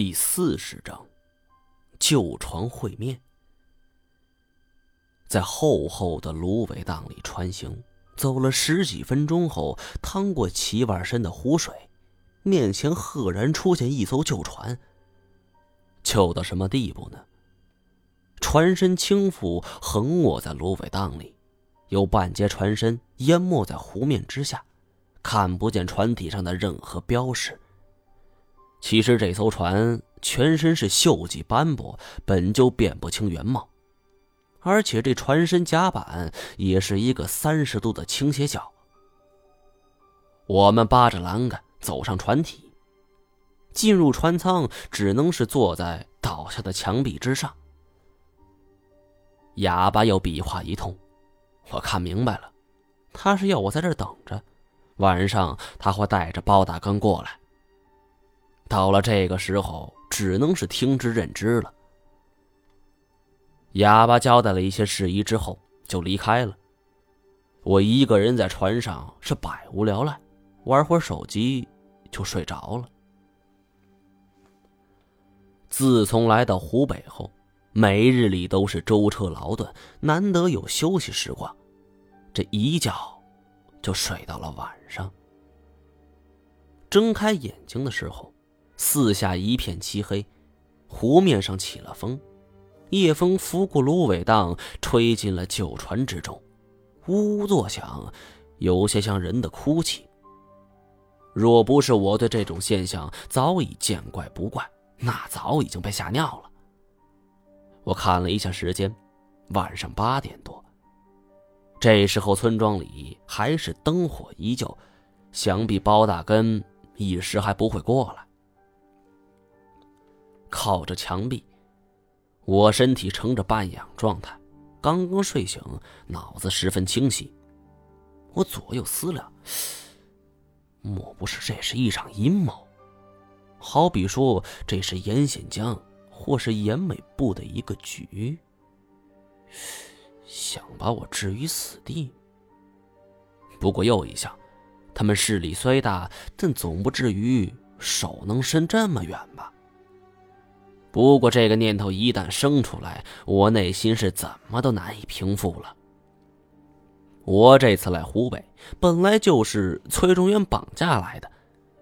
第四十章，旧床会面。在厚厚的芦苇荡里穿行，走了十几分钟后，趟过七万深的湖水，面前赫然出现一艘旧船。旧到什么地步呢？船身倾覆，横卧在芦苇荡里，有半截船身淹没在湖面之下，看不见船体上的任何标识。其实这艘船全身是锈迹斑驳，本就辨不清原貌，而且这船身甲板也是一个三十度的倾斜角。我们扒着栏杆走上船体，进入船舱只能是坐在倒下的墙壁之上。哑巴又比划一通，我看明白了，他是要我在这儿等着，晚上他会带着包大刚过来。到了这个时候，只能是听之任之了。哑巴交代了一些事宜之后，就离开了。我一个人在船上是百无聊赖，玩会儿手机就睡着了。自从来到湖北后，每日里都是舟车劳顿，难得有休息时光，这一觉就睡到了晚上。睁开眼睛的时候。四下一片漆黑，湖面上起了风，夜风拂过芦苇荡，吹进了旧船之中，呜呜作响，有些像人的哭泣。若不是我对这种现象早已见怪不怪，那早已经被吓尿了。我看了一下时间，晚上八点多。这时候村庄里还是灯火依旧，想必包大根一时还不会过来。靠着墙壁，我身体呈着半仰状态，刚刚睡醒，脑子十分清晰。我左右思量，莫不是这是一场阴谋？好比说，这是严显江或是严美部的一个局，想把我置于死地。不过又一想，他们势力虽大，但总不至于手能伸这么远吧？不过，这个念头一旦生出来，我内心是怎么都难以平复了。我这次来湖北，本来就是崔中原绑架来的，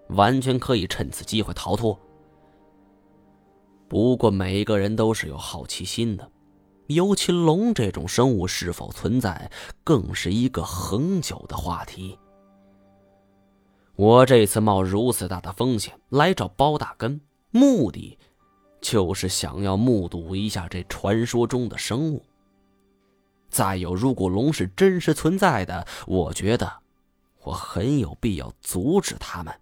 完全可以趁此机会逃脱。不过，每一个人都是有好奇心的，尤其龙这种生物是否存在，更是一个恒久的话题。我这次冒如此大的风险来找包大根，目的。就是想要目睹一下这传说中的生物。再有，如果龙是真实存在的，我觉得我很有必要阻止他们。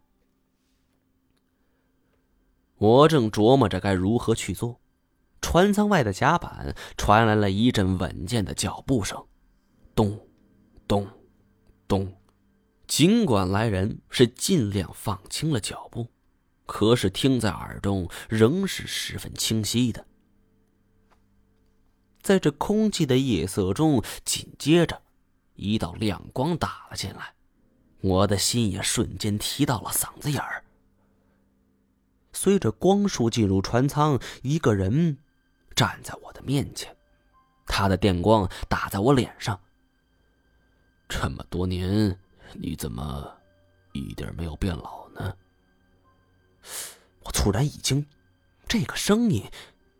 我正琢磨着该如何去做，船舱外的甲板传来了一阵稳健的脚步声，咚，咚，咚。尽管来人是尽量放轻了脚步。可是听在耳中仍是十分清晰的。在这空寂的夜色中，紧接着一道亮光打了进来，我的心也瞬间提到了嗓子眼儿。随着光束进入船舱，一个人站在我的面前，他的电光打在我脸上。这么多年，你怎么一点没有变老？我突然一惊，这个声音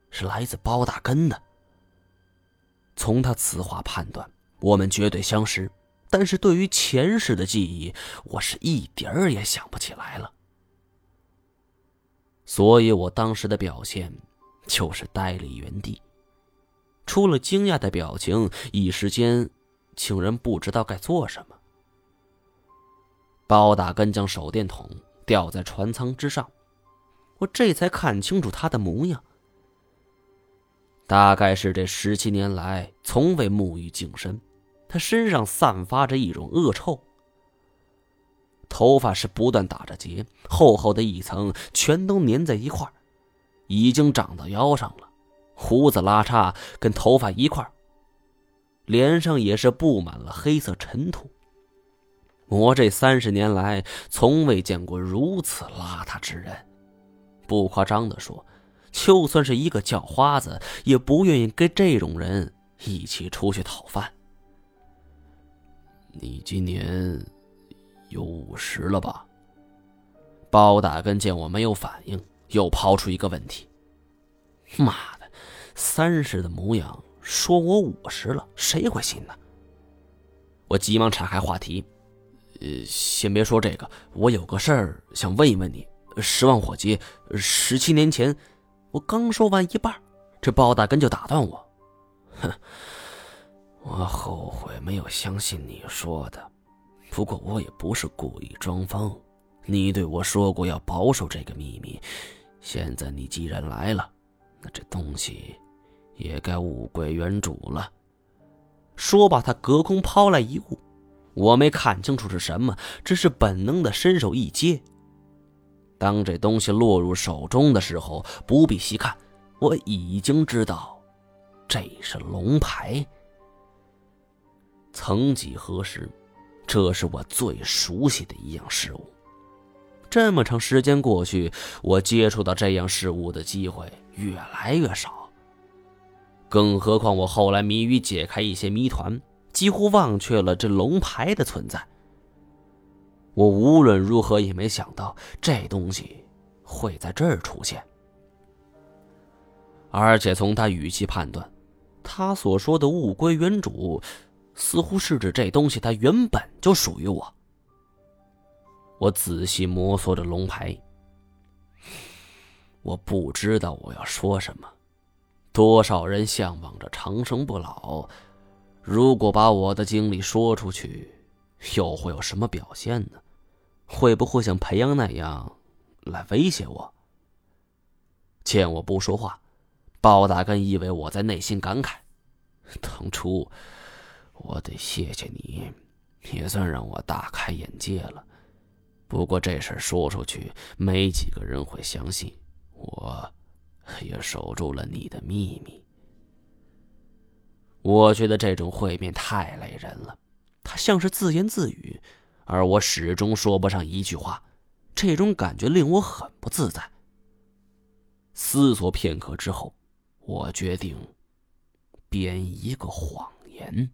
是来自包大根的。从他此话判断，我们绝对相识，但是对于前世的记忆，我是一点儿也想不起来了。所以我当时的表现就是呆立原地，除了惊讶的表情，一时间竟然不知道该做什么。包大根将手电筒吊在船舱之上。我这才看清楚他的模样，大概是这十七年来从未沐浴净身，他身上散发着一种恶臭。头发是不断打着结，厚厚的一层全都粘在一块已经长到腰上了，胡子拉碴跟头发一块脸上也是布满了黑色尘土。我这三十年来从未见过如此邋遢之人。不夸张的说，就算是一个叫花子，也不愿意跟这种人一起出去讨饭。你今年有五十了吧？包大根见我没有反应，又抛出一个问题：“妈的，三十的模样，说我五十了，谁会信呢？”我急忙岔开话题：“呃，先别说这个，我有个事儿想问一问你。十万火急，十七年前，我刚说完一半，这包大根就打断我：‘哼，我后悔没有相信你说的，不过我也不是故意装疯。’”你对我说过要保守这个秘密，现在你既然来了，那这东西也该物归原主了。说罢，他隔空抛来一物，我没看清楚是什么，只是本能的伸手一接。当这东西落入手中的时候，不必细看，我已经知道这是龙牌。曾几何时，这是我最熟悉的一样事物。这么长时间过去，我接触到这样事物的机会越来越少。更何况我后来迷于解开一些谜团，几乎忘却了这龙牌的存在。我无论如何也没想到这东西会在这儿出现，而且从他语气判断，他所说的“物归原主”，似乎是指这东西它原本就属于我。我仔细摸索着龙牌，我不知道我要说什么。多少人向往着长生不老，如果把我的经历说出去，又会有什么表现呢？会不会像裴阳那样来威胁我？见我不说话，包大根以为我在内心感慨：当初我得谢谢你，也算让我大开眼界了。不过这事说出去，没几个人会相信。我，也守住了你的秘密。我觉得这种会面太累人了，他像是自言自语，而我始终说不上一句话。这种感觉令我很不自在。思索片刻之后，我决定编一个谎言。